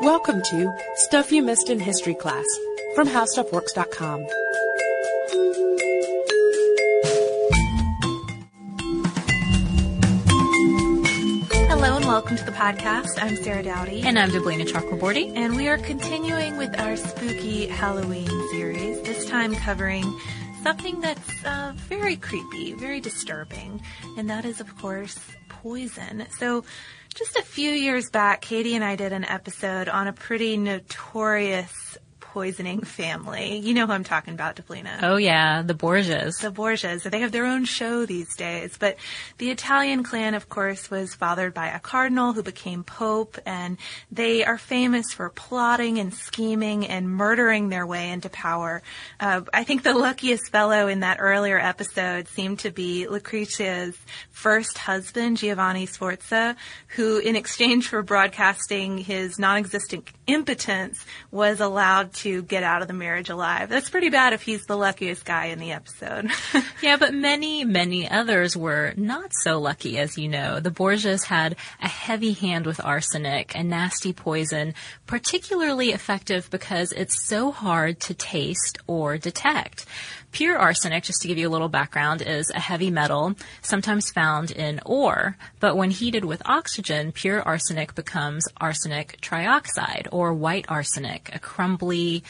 Welcome to Stuff You Missed in History Class from HowStuffWorks.com. Hello and welcome to the podcast. I'm Sarah Dowdy. And I'm Deblina Chakraborty. And we are continuing with our spooky Halloween series, this time covering something that's uh, very creepy, very disturbing, and that is, of course, poison. So, just a few years back, Katie and I did an episode on a pretty notorious poisoning family. You know who I'm talking about, Deblina. Oh yeah, the Borgias. The Borgias. They have their own show these days. But the Italian clan, of course, was fathered by a cardinal who became pope, and they are famous for plotting and scheming and murdering their way into power. Uh, I think the luckiest fellow in that earlier episode seemed to be Lucrezia's first husband, Giovanni Sforza, who, in exchange for broadcasting his non-existent impotence, was allowed to to get out of the marriage alive. That's pretty bad if he's the luckiest guy in the episode. yeah, but many, many others were not so lucky, as you know. The Borgias had a heavy hand with arsenic, a nasty poison, particularly effective because it's so hard to taste or detect. Pure arsenic, just to give you a little background, is a heavy metal, sometimes found in ore, but when heated with oxygen, pure arsenic becomes arsenic trioxide, or white arsenic, a crumbly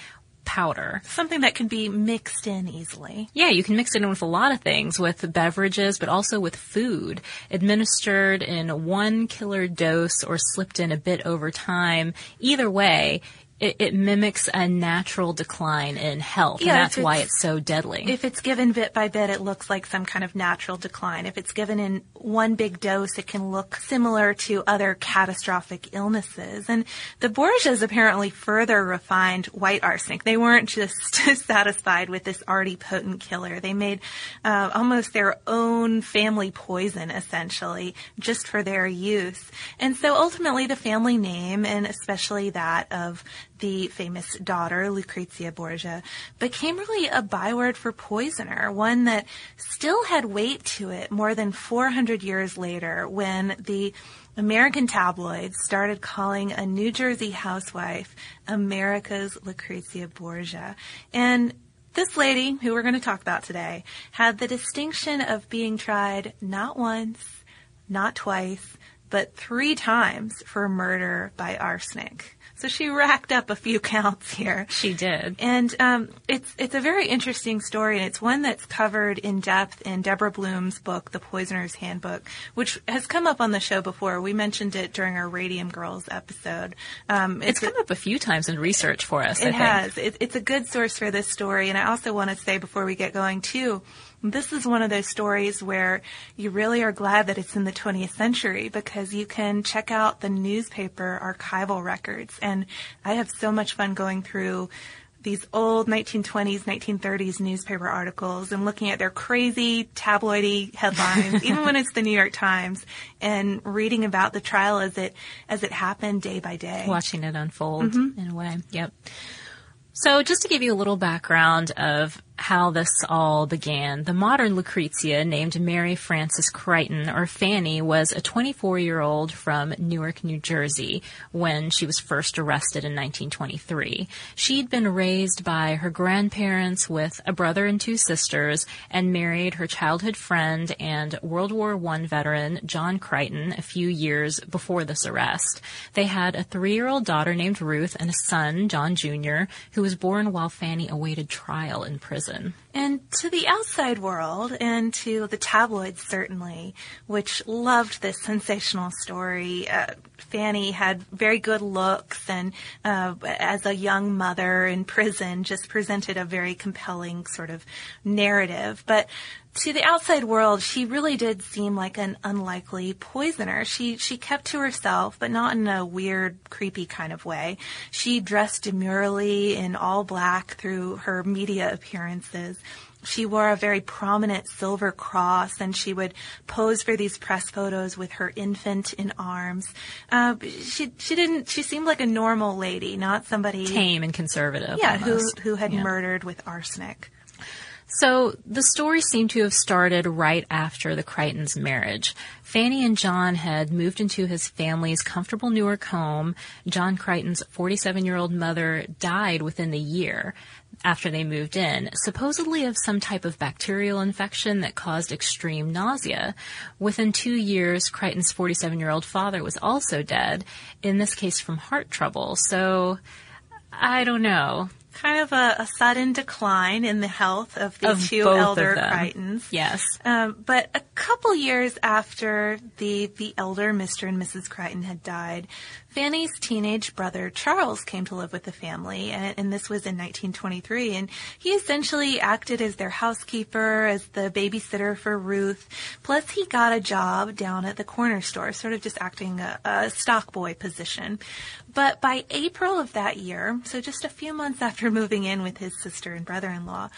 powder. Something that can be mixed in easily. Yeah, you can mix it in with a lot of things, with beverages, but also with food. Administered in one killer dose or slipped in a bit over time. Either way, it, it, mimics a natural decline in health, yeah, and that's why it's so deadly. If it's given bit by bit, it looks like some kind of natural decline. If it's given in one big dose, it can look similar to other catastrophic illnesses. And the Borgias apparently further refined white arsenic. They weren't just satisfied with this already potent killer. They made uh, almost their own family poison, essentially, just for their use. And so ultimately, the family name, and especially that of the famous daughter, Lucrezia Borgia, became really a byword for poisoner, one that still had weight to it more than 400 years later when the American tabloids started calling a New Jersey housewife America's Lucrezia Borgia. And this lady, who we're going to talk about today, had the distinction of being tried not once, not twice, but three times for murder by arsenic. So she racked up a few counts here. She did. And um, it's it's a very interesting story, and it's one that's covered in depth in Deborah Blum's book, The Poisoner's Handbook, which has come up on the show before. We mentioned it during our Radium Girls episode. Um, it's, it's come a, up a few times in research for us. It has. It, it's a good source for this story, and I also want to say before we get going too this is one of those stories where you really are glad that it's in the 20th century because you can check out the newspaper archival records. And I have so much fun going through these old 1920s, 1930s newspaper articles and looking at their crazy tabloidy headlines, even when it's the New York Times, and reading about the trial as it as it happened day by day, watching it unfold mm-hmm. in a way. Yep. So, just to give you a little background of how this all began. The modern Lucrezia, named Mary Frances Creighton, or Fanny, was a 24 year old from Newark, New Jersey, when she was first arrested in 1923. She'd been raised by her grandparents with a brother and two sisters, and married her childhood friend and World War I veteran, John Creighton, a few years before this arrest. They had a three year old daughter named Ruth and a son, John Jr., who was born while Fanny awaited trial in prison prison. And to the outside world and to the tabloids, certainly, which loved this sensational story, uh, Fanny had very good looks and uh, as a young mother in prison just presented a very compelling sort of narrative. But to the outside world, she really did seem like an unlikely poisoner. She she kept to herself, but not in a weird, creepy kind of way. She dressed demurely in all black through her media appearances. She wore a very prominent silver cross, and she would pose for these press photos with her infant in arms. Uh, she she didn't. She seemed like a normal lady, not somebody tame and conservative. Yeah, almost. who who had yeah. murdered with arsenic. So the story seemed to have started right after the Creightons' marriage. Fanny and John had moved into his family's comfortable Newark home. John Creighton's 47 year old mother died within the year after they moved in, supposedly of some type of bacterial infection that caused extreme nausea. Within two years, Creighton's 47 year old father was also dead, in this case from heart trouble. So, I don't know kind of a, a, sudden decline in the health of the of two elder Creightons. Yes. Um, but a couple years after the, the elder Mr. and Mrs. Creighton had died, Fanny's teenage brother Charles came to live with the family, and, and, this was in 1923. And he essentially acted as their housekeeper, as the babysitter for Ruth. Plus, he got a job down at the corner store, sort of just acting a, a stock boy position. But by April of that year, so just a few months after moving in with his sister and brother-in-law,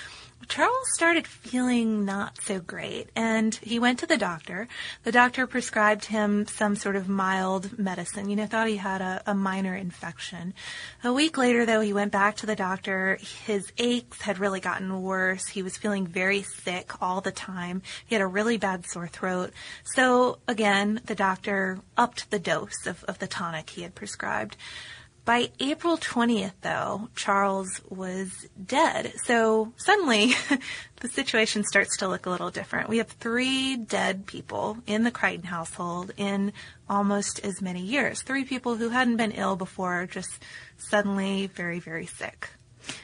Charles started feeling not so great and he went to the doctor. The doctor prescribed him some sort of mild medicine. You know, thought he had a, a, minor infection. A week later, though, he went back to the doctor. His aches had really gotten worse. He was feeling very sick all the time. He had a really bad sore throat. So again, the doctor upped the dose of, of the tonic he had prescribed. By April 20th, though, Charles was dead. So suddenly, the situation starts to look a little different. We have three dead people in the Creighton household in almost as many years. Three people who hadn't been ill before, just suddenly very, very sick.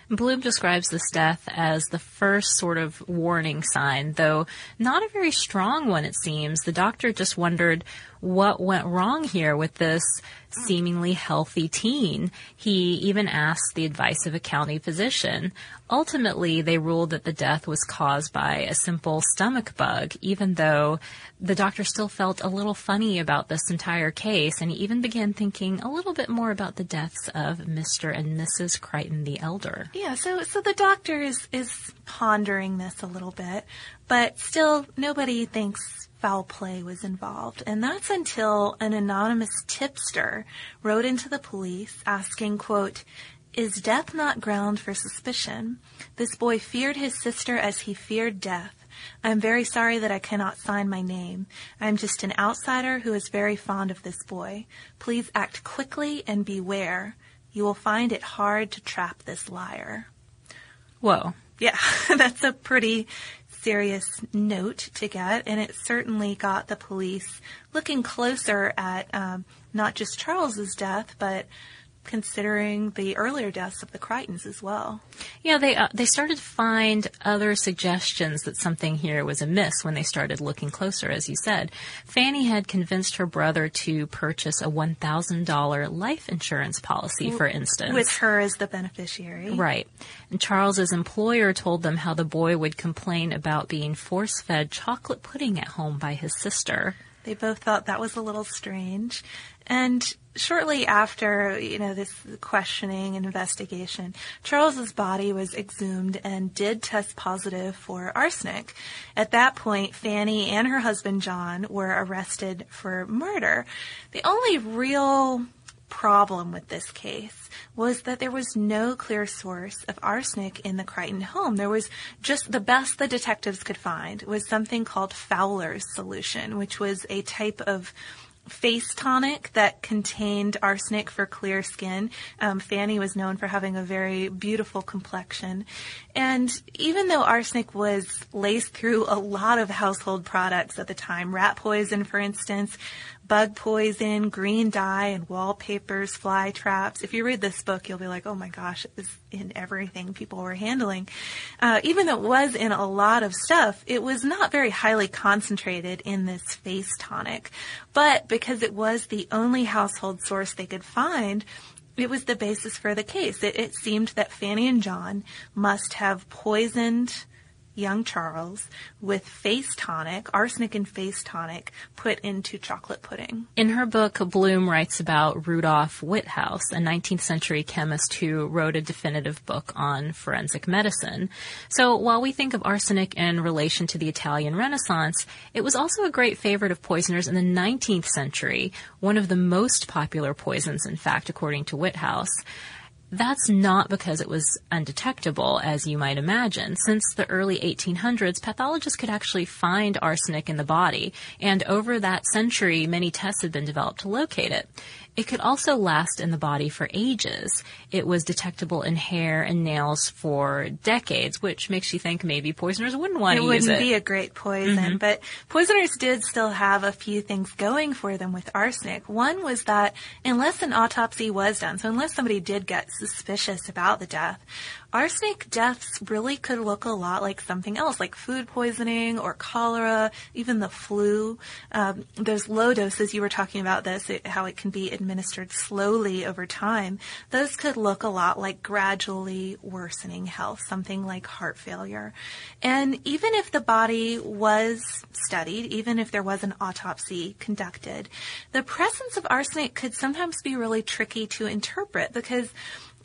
Blum describes this death as the first sort of warning sign, though not a very strong one, it seems. The doctor just wondered what went wrong here with this seemingly healthy teen. He even asked the advice of a county physician. Ultimately, they ruled that the death was caused by a simple stomach bug, even though the doctor still felt a little funny about this entire case, and he even began thinking a little bit more about the deaths of Mr. and Mrs. Creighton the elder. Yeah, so so the doctor is is pondering this a little bit, but still nobody thinks foul play was involved. And that's until an anonymous tipster wrote into the police asking, quote, is death not ground for suspicion? This boy feared his sister as he feared death. I am very sorry that I cannot sign my name. I am just an outsider who is very fond of this boy. Please act quickly and beware. You will find it hard to trap this liar. Whoa. Yeah, that's a pretty serious note to get, and it certainly got the police looking closer at um, not just Charles's death, but considering the earlier deaths of the Creightons as well. Yeah, they uh, they started to find other suggestions that something here was amiss when they started looking closer. As you said, Fanny had convinced her brother to purchase a one thousand dollar life insurance policy, for instance, with her as the beneficiary. Right, and Charles's employer told them how the boy would complain about being force fed chocolate pudding at home by his sister. They both thought that was a little strange. And shortly after, you know, this questioning and investigation, Charles's body was exhumed and did test positive for arsenic. At that point, Fanny and her husband John were arrested for murder. The only real problem with this case was that there was no clear source of arsenic in the Creighton home. There was just the best the detectives could find was something called Fowler's solution, which was a type of face tonic that contained arsenic for clear skin. Um, Fanny was known for having a very beautiful complexion. And even though arsenic was laced through a lot of household products at the time, rat poison, for instance, bug poison, green dye, and wallpapers, fly traps. If you read this book, you'll be like, oh my gosh, it was in everything people were handling. Uh, even though it was in a lot of stuff, it was not very highly concentrated in this face tonic. But because it was the only household source they could find, it was the basis for the case. It, it seemed that Fanny and John must have poisoned young Charles with face tonic, arsenic and face tonic, put into chocolate pudding. In her book, Blum writes about Rudolf Witthaus, a 19th century chemist who wrote a definitive book on forensic medicine. So while we think of arsenic in relation to the Italian Renaissance, it was also a great favorite of poisoners in the 19th century, one of the most popular poisons, in fact, according to Witthaus. That's not because it was undetectable, as you might imagine. Since the early 1800s, pathologists could actually find arsenic in the body, and over that century, many tests had been developed to locate it. It could also last in the body for ages. It was detectable in hair and nails for decades, which makes you think maybe poisoners wouldn't want to use it. It wouldn't be a great poison, mm-hmm. but poisoners did still have a few things going for them with arsenic. One was that unless an autopsy was done, so unless somebody did get suspicious about the death, arsenic deaths really could look a lot like something else, like food poisoning or cholera, even the flu. Um, those low doses you were talking about this, it, how it can be administered slowly over time. Those could look a lot like gradually worsening health, something like heart failure. And even if the body was studied, even if there was an autopsy conducted, the presence of arsenic could sometimes be really tricky to interpret because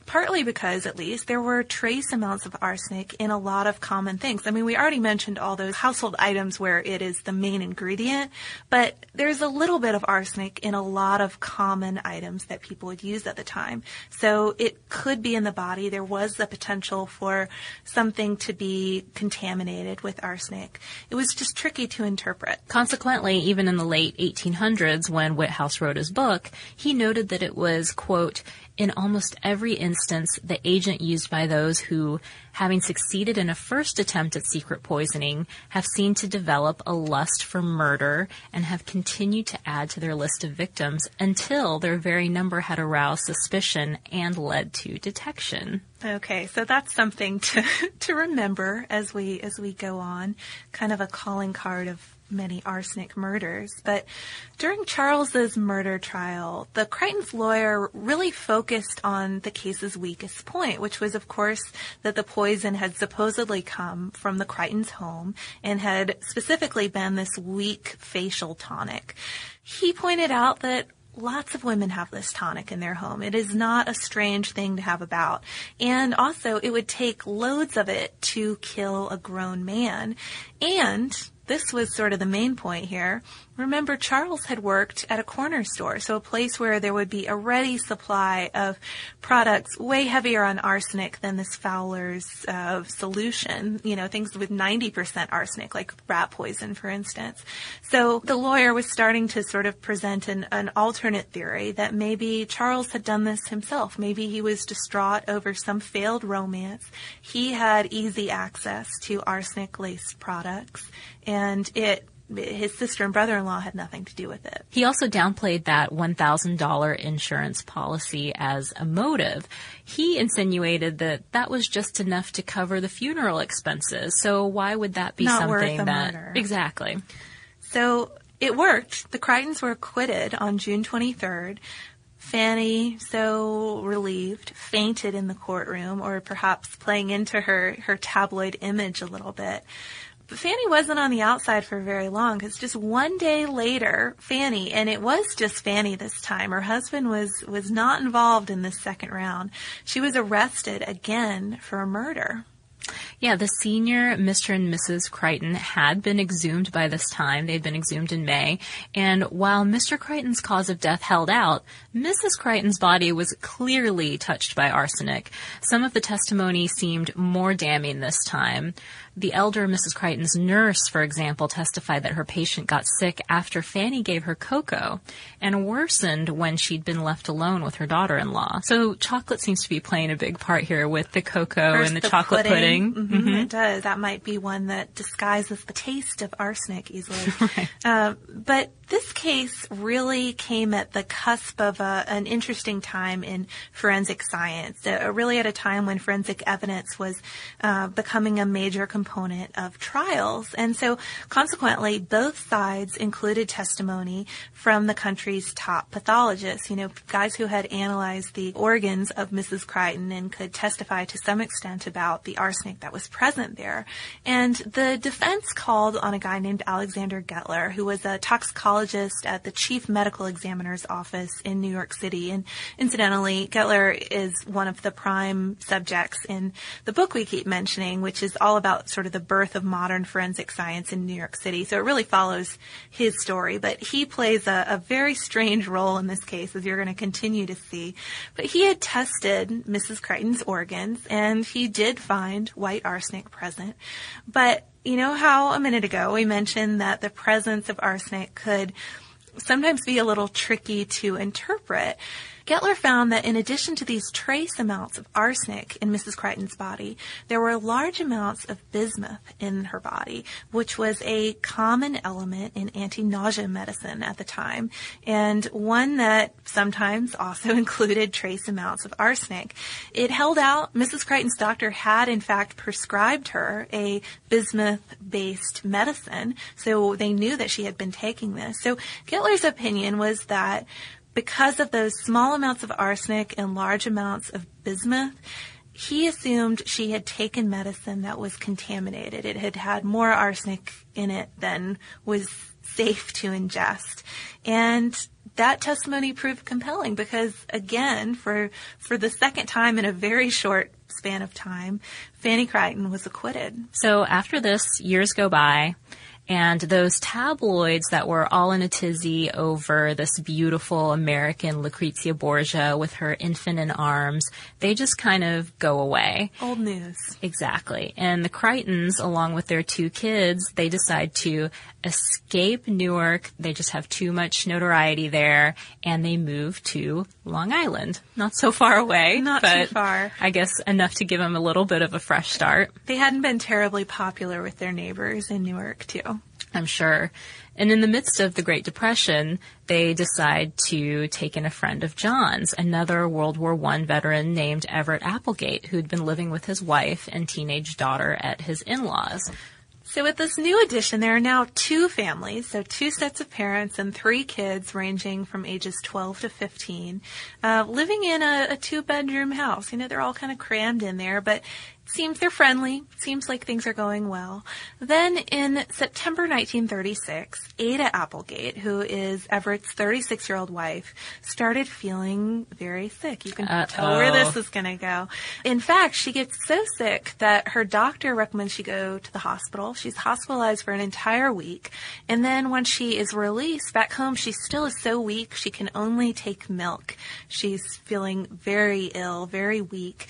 partly because, at least, there were trace amounts of arsenic in a lot of common things. I mean, we already mentioned all those household items where it is the main ingredient, but there's a little bit of arsenic in a lot of common items that people would use at the time. So it could be in the body. There was the potential for something to be contaminated with arsenic. It was just tricky to interpret. Consequently, even in the late 1800s, when Witthaus wrote his book, he noted that it was, quote, in almost every instance, the agent used by those who, having succeeded in a first attempt at secret poisoning, have seemed to develop a lust for murder and have continued to add to their list of victims until their very number had aroused suspicion and led to detection. Okay, so that's something to to remember as we as we go on, kind of a calling card of many arsenic murders. But during Charles's murder trial, the Creighton's lawyer really focused on the case's weakest point, which was, of course, that the poison had supposedly come from the Creighton's home and had specifically been this weak facial tonic. He pointed out that lots of women have this tonic in their home. It is not a strange thing to have about. And also, it would take loads of it to kill a grown man. And this was sort of the main point here. Remember, Charles had worked at a corner store, so a place where there would be a ready supply of products way heavier on arsenic than this Fowler's uh, solution. You know, things with 90% arsenic, like rat poison, for instance. So the lawyer was starting to sort of present an, an alternate theory that maybe Charles had done this himself. Maybe he was distraught over some failed romance. He had easy access to arsenic-laced products, and it his sister and brother-in-law had nothing to do with it. He also downplayed that $1,000 insurance policy as a motive. He insinuated that that was just enough to cover the funeral expenses. So why would that be Not something that murder. exactly? So it worked. The Creightons were acquitted on June 23rd. Fanny, so relieved, fainted in the courtroom, or perhaps playing into her, her tabloid image a little bit. But Fanny wasn't on the outside for very long because just one day later, Fanny, and it was just Fanny this time, her husband was, was not involved in this second round. She was arrested again for a murder. Yeah, the senior Mr. and Mrs. Creighton had been exhumed by this time. They'd been exhumed in May. And while Mr. Creighton's cause of death held out, Mrs. Creighton's body was clearly touched by arsenic. Some of the testimony seemed more damning this time. The elder Mrs. Creighton's nurse, for example, testified that her patient got sick after Fanny gave her cocoa and worsened when she'd been left alone with her daughter-in-law. So chocolate seems to be playing a big part here with the cocoa First, and the, the chocolate pudding. pudding. Mm-hmm, mm-hmm. It does. That might be one that disguises the taste of arsenic easily. right. uh, but this case really came at the cusp of a, an interesting time in forensic science, uh, really at a time when forensic evidence was uh, becoming a major component of trials. And so consequently, both sides included testimony from the country's top pathologists, you know, guys who had analyzed the organs of Mrs. Creighton and could testify to some extent about the arsenic that was present there. And the defense called on a guy named Alexander Gettler, who was a toxicologist at the chief medical examiner's office in New York City. And incidentally, Gettler is one of the prime subjects in the book we keep mentioning, which is all about sort of the birth of modern forensic science in New York City. So it really follows his story, but he plays a, a very strange role in this case, as you're going to continue to see. But he had tested Mrs. Creighton's organs, and he did find white arsenic present. But you know how a minute ago we mentioned that the presence of arsenic could sometimes be a little tricky to interpret. Gettler found that in addition to these trace amounts of arsenic in Mrs. Creighton's body, there were large amounts of bismuth in her body, which was a common element in anti-nausea medicine at the time, and one that sometimes also included trace amounts of arsenic. It held out. Mrs. Creighton's doctor had in fact prescribed her a bismuth-based medicine, so they knew that she had been taking this. So Gettler's opinion was that because of those small amounts of arsenic and large amounts of bismuth, he assumed she had taken medicine that was contaminated. It had had more arsenic in it than was safe to ingest. And that testimony proved compelling because again, for, for the second time in a very short span of time, Fanny Creighton was acquitted. So after this, years go by. And those tabloids that were all in a tizzy over this beautiful American Lucrezia Borgia with her infant in arms, they just kind of go away. Old news. Exactly. And the Creightons, along with their two kids, they decide to escape Newark. They just have too much notoriety there and they move to Long Island. Not so far away. Not but too far. I guess enough to give them a little bit of a fresh start. They hadn't been terribly popular with their neighbors in Newark too. I'm sure. And in the midst of the Great Depression, they decide to take in a friend of John's, another World War I veteran named Everett Applegate, who'd been living with his wife and teenage daughter at his in-laws. So with this new addition, there are now two families, so two sets of parents and three kids ranging from ages 12 to 15, uh, living in a, a two-bedroom house. You know, they're all kind of crammed in there, but seems they're friendly. Seems like things are going well. Then in September 1936, Ada Applegate, who is Everett's 36 year old wife, started feeling very sick. You can Uh-oh. tell where this is going to go. In fact, she gets so sick that her doctor recommends she go to the hospital. She's hospitalized for an entire week. And then when she is released back home, she still is so weak she can only take milk. She's feeling very ill, very weak.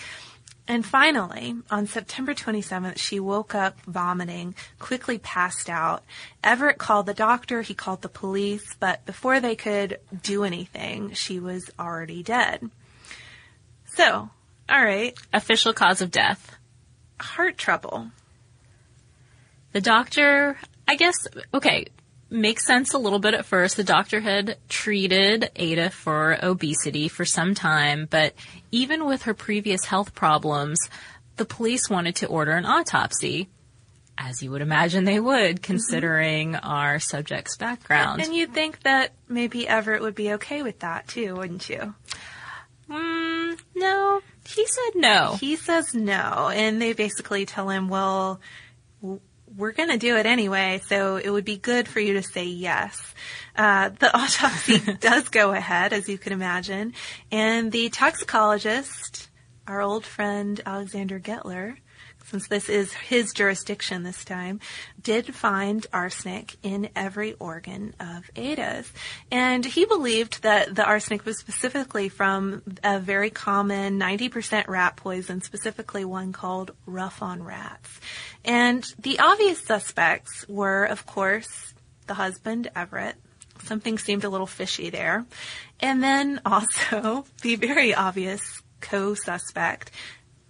And finally, on September 27th, she woke up vomiting, quickly passed out. Everett called the doctor, he called the police, but before they could do anything, she was already dead. So, alright, Official cause of death. heart trouble. The doctor, I guess, okay, makes sense a little bit at first. The doctor had treated Ada for obesity for some time, but even with her previous health problems, the police wanted to order an autopsy. As you would imagine they would, considering our subject's background. And you'd think that maybe Everett would be okay with that too, wouldn't you? Mm, no, he said no. He says no, and they basically tell him, well, we're going to do it anyway, so it would be good for you to say yes. Uh, the autopsy does go ahead, as you can imagine, and the toxicologist, our old friend Alexander Gettler, since this is his jurisdiction this time, did find arsenic in every organ of Ada's. And he believed that the arsenic was specifically from a very common 90% rat poison, specifically one called rough on rats. And the obvious suspects were, of course, the husband, Everett. Something seemed a little fishy there. And then also the very obvious co-suspect,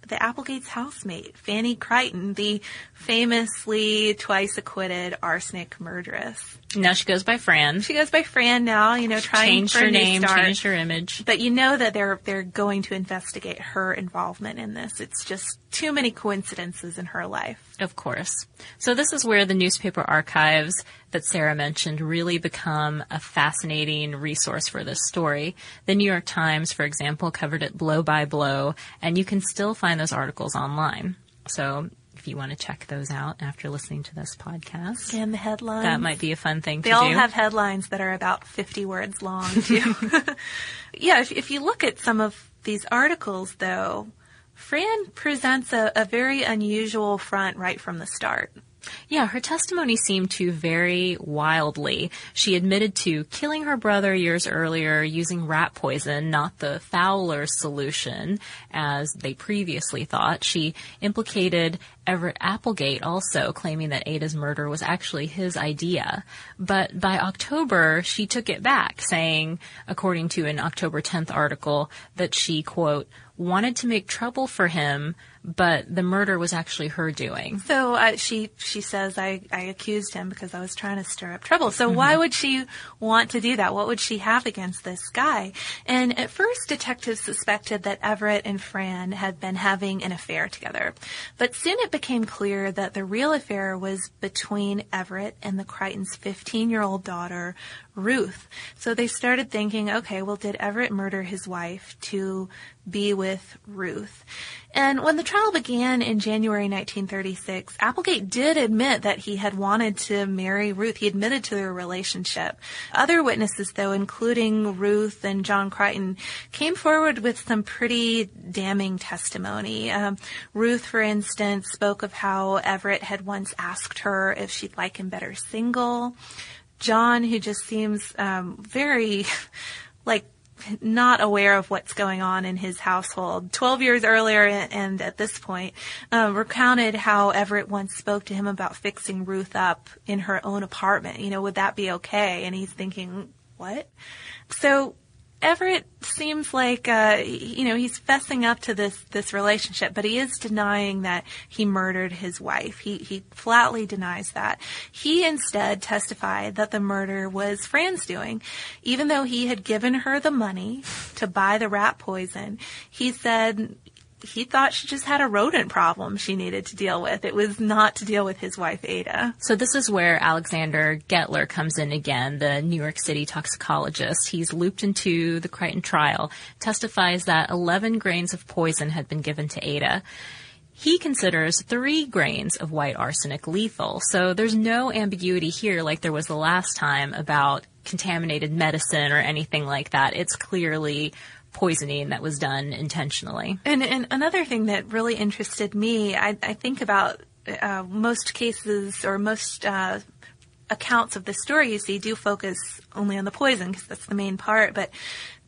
the Applegate's housemate, Fanny Creighton, the famously twice acquitted arsenic murderess. Now she goes by Fran. She goes by Fran now, you know, trying Changed for her name, start. changed her image. But you know that they're they're going to investigate her involvement in this. It's just too many coincidences in her life. Of course. So this is where the newspaper archives that Sarah mentioned really become a fascinating resource for this story. The New York Times, for example, covered it blow by blow, and you can still find those articles online. So if you want to check those out after listening to this podcast, And the headlines. that might be a fun thing They to do. They all have headlines that are about 50 words long, too. yeah, if, if you look at some of these articles, though, Fran presents a, a very unusual front right from the start. Yeah, her testimony seemed to vary wildly. She admitted to killing her brother years earlier using rat poison, not the Fowler solution, as they previously thought. She implicated Everett Applegate also, claiming that Ada's murder was actually his idea. But by October, she took it back, saying, according to an October 10th article, that she, quote, wanted to make trouble for him, but the murder was actually her doing. So uh, she she says I, I accused him because I was trying to stir up trouble. So mm-hmm. why would she want to do that? What would she have against this guy? And at first, detectives suspected that Everett and Fran had been having an affair together, but soon it became clear that the real affair was between Everett and the Creightons' 15 year old daughter Ruth. So they started thinking, okay, well, did Everett murder his wife to be with Ruth? And when the trial began in January 1936, Applegate did admit that he had wanted to marry Ruth. He admitted to their relationship. Other witnesses, though, including Ruth and John Creighton, came forward with some pretty damning testimony. Um, Ruth, for instance, spoke of how Everett had once asked her if she'd like him better single. John, who just seems um, very like not aware of what's going on in his household. Twelve years earlier, and at this point, uh, recounted how Everett once spoke to him about fixing Ruth up in her own apartment. You know, would that be okay? And he's thinking, what? So Everett seems like uh, you know he's fessing up to this this relationship, but he is denying that he murdered his wife. He he flatly denies that. He instead testified that the murder was Fran's doing, even though he had given her the money to buy the rat poison. He said he thought she just had a rodent problem she needed to deal with. It was not to deal with his wife, Ada. So this is where Alexander Gettler comes in again, the New York City toxicologist. He's looped into the Creighton trial, testifies that 11 grains of poison had been given to Ada. He considers three grains of white arsenic lethal. So there's no ambiguity here like there was the last time about contaminated medicine or anything like that. It's clearly poisoning that was done intentionally. And, and another thing that really interested me, I, I think about uh, most cases or most uh, accounts of the story you see do focus only on the poison because that's the main part, but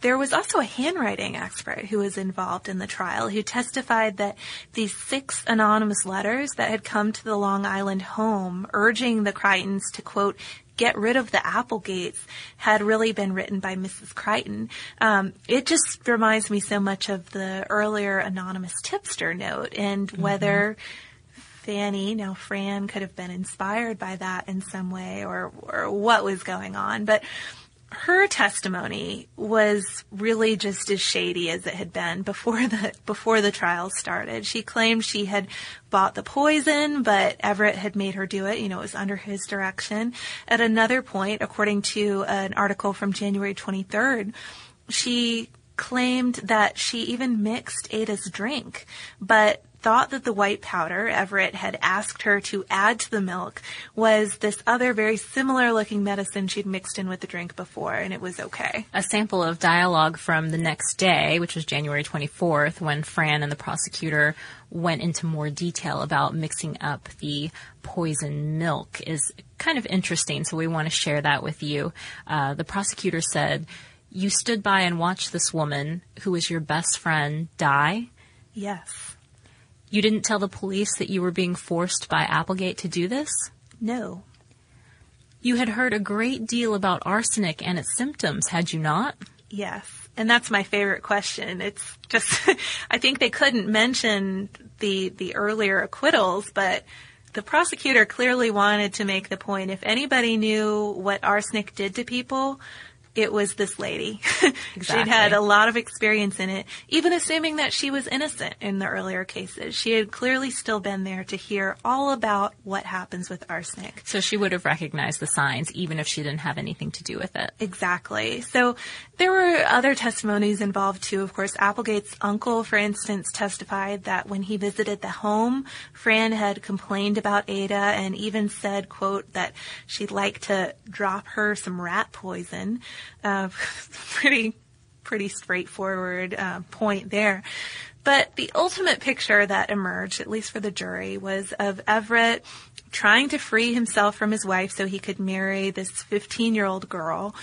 there was also a handwriting expert who was involved in the trial who testified that these six anonymous letters that had come to the Long Island home urging the Creightons to quote, get rid of the Applegates had really been written by Mrs. Creighton. Um, it just reminds me so much of the earlier anonymous tipster note and mm-hmm. whether Fanny, now Fran, could have been inspired by that in some way or, or what was going on. But her testimony was really just as shady as it had been before the before the trial started. She claimed she had bought the poison, but Everett had made her do it. You know, it was under his direction. At another point, according to an article from January 23rd, she claimed that she even mixed Ada's drink, but thought that the white powder Everett had asked her to add to the milk was this other very similar looking medicine she'd mixed in with the drink before, and it was okay. A sample of dialogue from the next day, which was January 24th, when Fran and the prosecutor went into more detail about mixing up the poison milk, is kind of interesting, so we want to share that with you. Uh, the prosecutor said, You stood by and watched this woman, who was your best friend, die? Yes. You didn't tell the police that you were being forced by Applegate to do this? No. You had heard a great deal about arsenic and its symptoms, had you not? Yes. And that's my favorite question. It's just, I think they couldn't mention the, the earlier acquittals, but the prosecutor clearly wanted to make the point if anybody knew what arsenic did to people, it was this lady. Exactly. She'd had a lot of experience in it, even assuming that she was innocent in the earlier cases. She had clearly still been there to hear all about what happens with arsenic. So she would have recognized the signs even if she didn't have anything to do with it. Exactly. So there were other testimonies involved too. Of course, Applegate's uncle, for instance, testified that when he visited the home, Fran had complained about Ada and even said, quote, that she'd like to drop her some rat poison. Uh, pretty, pretty straightforward uh, point there. But the ultimate picture that emerged, at least for the jury, was of Everett trying to free himself from his wife so he could marry this 15 year old girl.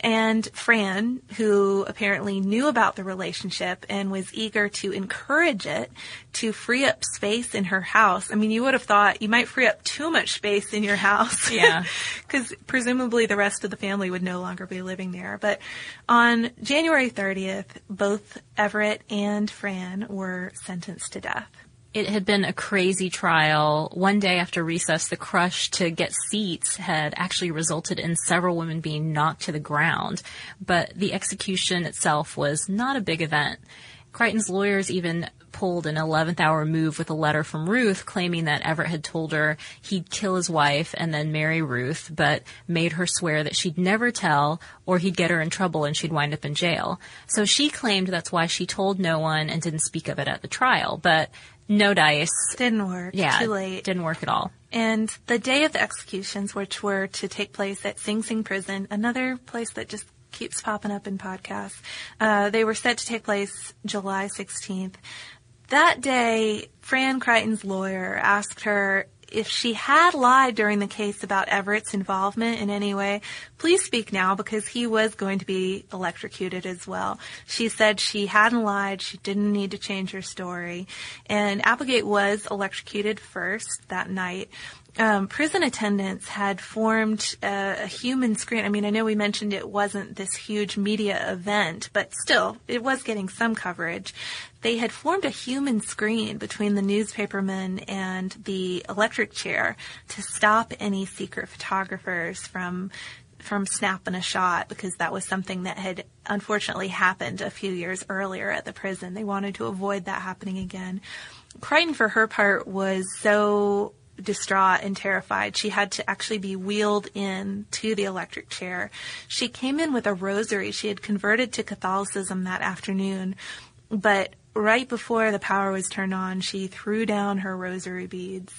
And Fran, who apparently knew about the relationship and was eager to encourage it to free up space in her house. I mean, you would have thought you might free up too much space in your house. Yeah. Because presumably the rest of the family would no longer be living there. But on January 30th, both Everett and Fran were sentenced to death. It had been a crazy trial. One day after recess, the crush to get seats had actually resulted in several women being knocked to the ground, but the execution itself was not a big event. Creighton's lawyers even pulled an 11th hour move with a letter from Ruth claiming that Everett had told her he'd kill his wife and then marry Ruth, but made her swear that she'd never tell or he'd get her in trouble and she'd wind up in jail. So she claimed that's why she told no one and didn't speak of it at the trial, but no dice. Didn't work. Yeah. Too late. Didn't work at all. And the day of the executions, which were to take place at Sing Sing Prison, another place that just keeps popping up in podcasts, uh, they were set to take place July 16th. That day, Fran Creighton's lawyer asked her if she had lied during the case about Everett's involvement in any way, please speak now because he was going to be electrocuted as well. She said she hadn't lied. She didn't need to change her story. And Applegate was electrocuted first that night. Um, prison attendants had formed a, human screen. I mean, I know we mentioned it wasn't this huge media event, but still, it was getting some coverage. They had formed a human screen between the newspapermen and the electric chair to stop any secret photographers from from snapping a shot because that was something that had unfortunately happened a few years earlier at the prison. They wanted to avoid that happening again. Creighton, for her part, was so distraught and terrified. She had to actually be wheeled in to the electric chair. She came in with a rosary. She had converted to Catholicism that afternoon, but right before the power was turned on, she threw down her rosary beads.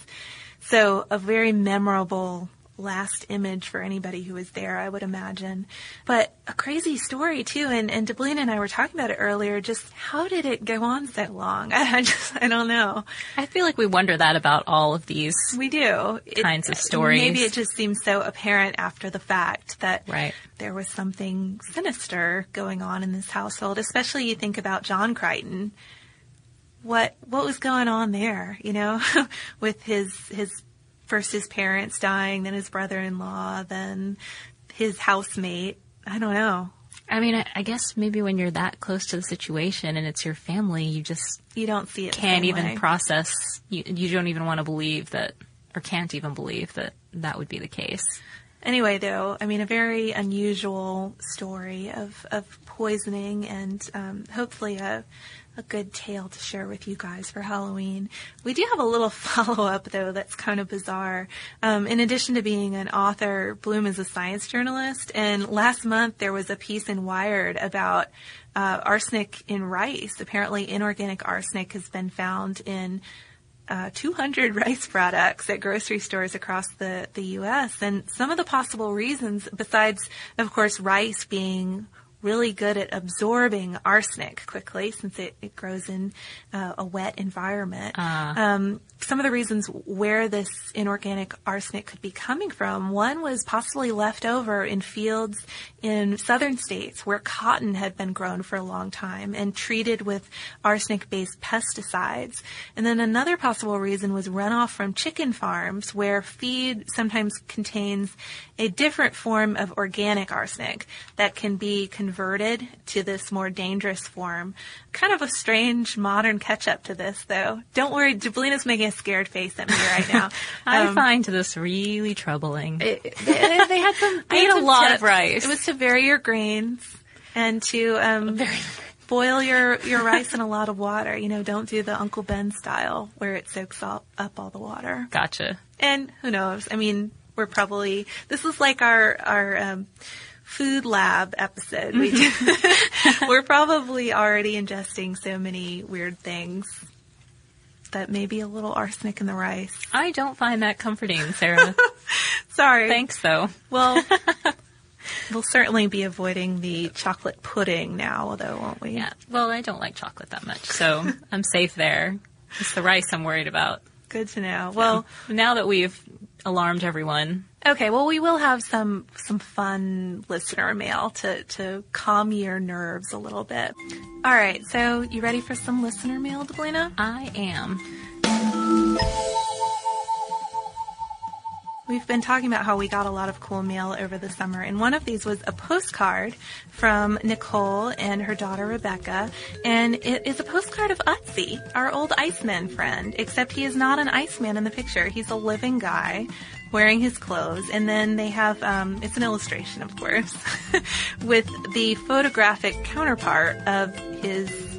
So a very memorable last image for anybody who was there, I would imagine. But a crazy story too, and, and Deblina and I were talking about it earlier, just how did it go on so long? I just, I don't know. I feel like we wonder that about all of these we do. kinds it, of stories. Maybe it just seems so apparent after the fact that right. there was something sinister going on in this household, especially you think about John Creighton. What, what was going on there, you know, with his, his first his parents dying, then his brother-in-law, then his housemate. I don't know. I mean, I, I guess maybe when you're that close to the situation and it's your family, you just you don't see it. Can't even way. process. You, you don't even want to believe that, or can't even believe that that would be the case. Anyway, though, I mean, a very unusual story of of poisoning, and um, hopefully a a good tale to share with you guys for Halloween. We do have a little follow up though that's kind of bizarre. Um, in addition to being an author, Blum is a science journalist, and last month there was a piece in Wired about uh, arsenic in rice. Apparently, inorganic arsenic has been found in uh, 200 rice products at grocery stores across the, the U.S. And some of the possible reasons, besides, of course, rice being really good at absorbing arsenic quickly since it, it grows in uh, a wet environment. Uh. Um, some of the reasons where this inorganic arsenic could be coming from, one was possibly left over in fields in southern states where cotton had been grown for a long time and treated with arsenic-based pesticides. And then another possible reason was runoff from chicken farms where feed sometimes contains a different form of organic arsenic that can be converted to this more dangerous form. Kind of a strange modern catch up to this though. Don't worry, Deblina's making a scared face at me right now. I Um, find this really troubling. it, they, they had some. I they ate a lot of rice. It was to vary your grains and to um, boil your your rice in a lot of water. You know, don't do the Uncle Ben style where it soaks all, up all the water. Gotcha. And who knows? I mean, we're probably this is like our our um, food lab episode. We do, mm-hmm. we're probably already ingesting so many weird things that maybe a little arsenic in the rice. I don't find that comforting, Sarah. Sorry. Thanks, though. Well, We'll certainly be avoiding the chocolate pudding now, though, won't we? Yeah. Well, I don't like chocolate that much, so I'm safe there. It's the rice I'm worried about. Good to know. Well, Now that we've alarmed everyone, okay. Well, we will have some some fun listener mail to to calm your nerves a little bit. All right. So, you ready for some listener mail, Deblina? I am. We've been talking about how we got a lot of cool mail over the summer, and one of these was a postcard from Nicole and her daughter Rebecca, and it is a postcard of Ötzi, our old Iceman friend, except he is not an Iceman in the picture. He's a living guy wearing his clothes, and then they have, um, it's an illustration, of course, with the photographic counterpart of his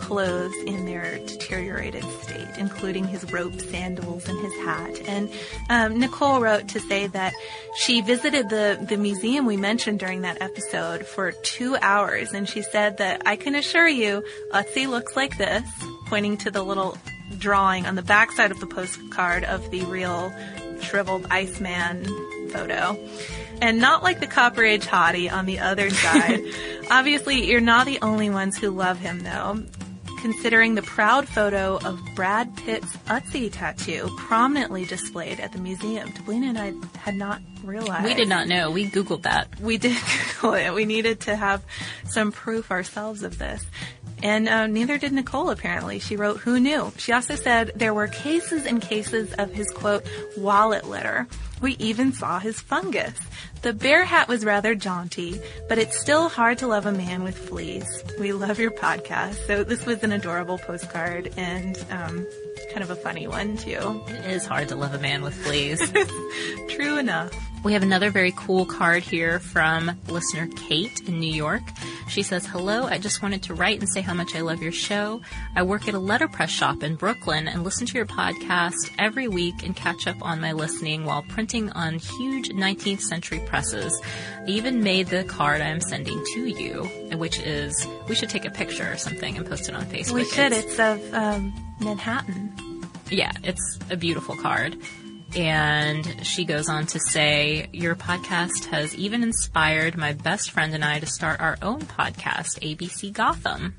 clothes in their deteriorated state, including his rope sandals and his hat. And um, Nicole wrote to say that she visited the, the museum we mentioned during that episode for two hours, and she said that I can assure you, Ötzi looks like this, pointing to the little drawing on the backside of the postcard of the real shriveled Iceman photo. And not like the Copper Age hottie on the other side. Obviously, you're not the only ones who love him, though considering the proud photo of Brad Pitt's Ötzi tattoo prominently displayed at the museum. Deblina and I had not realized. We did not know. We Googled that. We did Google it. We needed to have some proof ourselves of this. And uh, neither did Nicole, apparently. She wrote, Who knew? She also said there were cases and cases of his quote, wallet litter. We even saw his fungus. The bear hat was rather jaunty, but it's still hard to love a man with fleas. We love your podcast. So this was an adorable postcard and um, kind of a funny one too. It is hard to love a man with fleas. True enough. We have another very cool card here from listener Kate in New York. She says, Hello, I just wanted to write and say how much I love your show. I work at a letterpress shop in Brooklyn and listen to your podcast every week and catch up on my listening while printing on huge 19th century presses. I even made the card I am sending to you, which is, we should take a picture or something and post it on Facebook. We should. It's- It's of um, Manhattan. yeah, it's a beautiful card. And she goes on to say, Your podcast has even inspired my best friend and I to start our own podcast, ABC Gotham.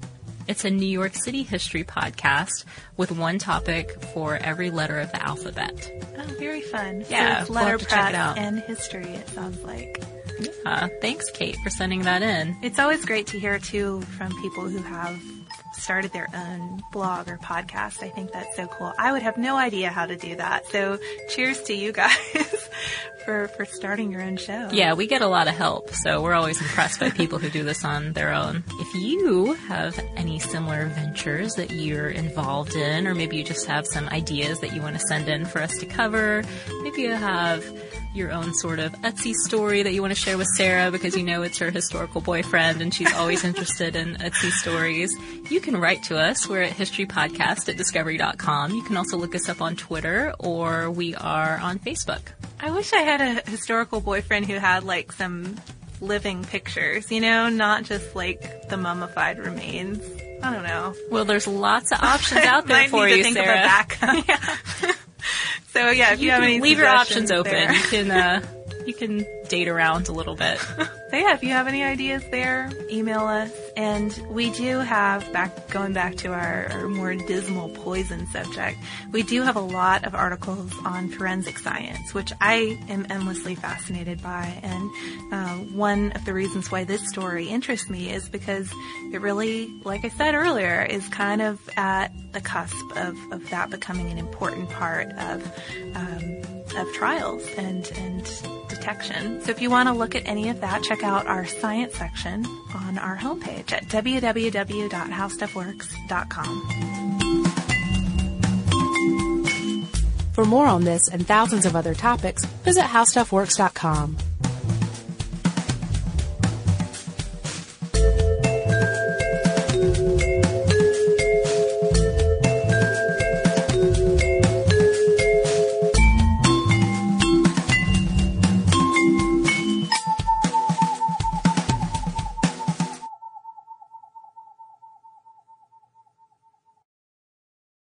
It's a New York City history podcast with one topic for every letter of the alphabet. Oh, very fun. Yeah, so it's we'll have to check it letterpress out. and history. It sounds like. Uh, thanks, Kate, for sending that in. It's always great to hear too from people who have started their own blog or podcast. I think that's so cool. I would have no idea how to do that. So cheers to you guys for, for starting your own show. Yeah, we get a lot of help, so we're always impressed by people who do this on their own. If you have any similar ventures that you're involved in, or maybe you just have some ideas that you want to send in for us to cover, maybe you have your own sort of Ötzi story that you want to share with Sarah because you know it's her historical boyfriend and she's always interested in Ötzi stories, you can write to us. We're at historypodcast at discovery.com. You can also look us up on Twitter or we are on Facebook. I wish I had a historical boyfriend who had like some living pictures, you know, not just like the mummified remains. I don't know. Well, there's lots of options out there for you, think Sarah. of a backup. Yeah. So yeah, if you, You have any leave your options open. there. You can uh, you can date around a little bit. So yeah, if you have any ideas there, email us. And we do have back going back to our, our more dismal poison subject. We do have a lot of articles on forensic science, which I am endlessly fascinated by. And uh, one of the reasons why this story interests me is because it really, like I said earlier, is kind of at the cusp of, of that becoming an important part of um, of trials and and detection. So if you want to look at any of that, check out our science section on our homepage at www.howstuffworks.com. For more on this and thousands of other topics, visit howstuffworks.com.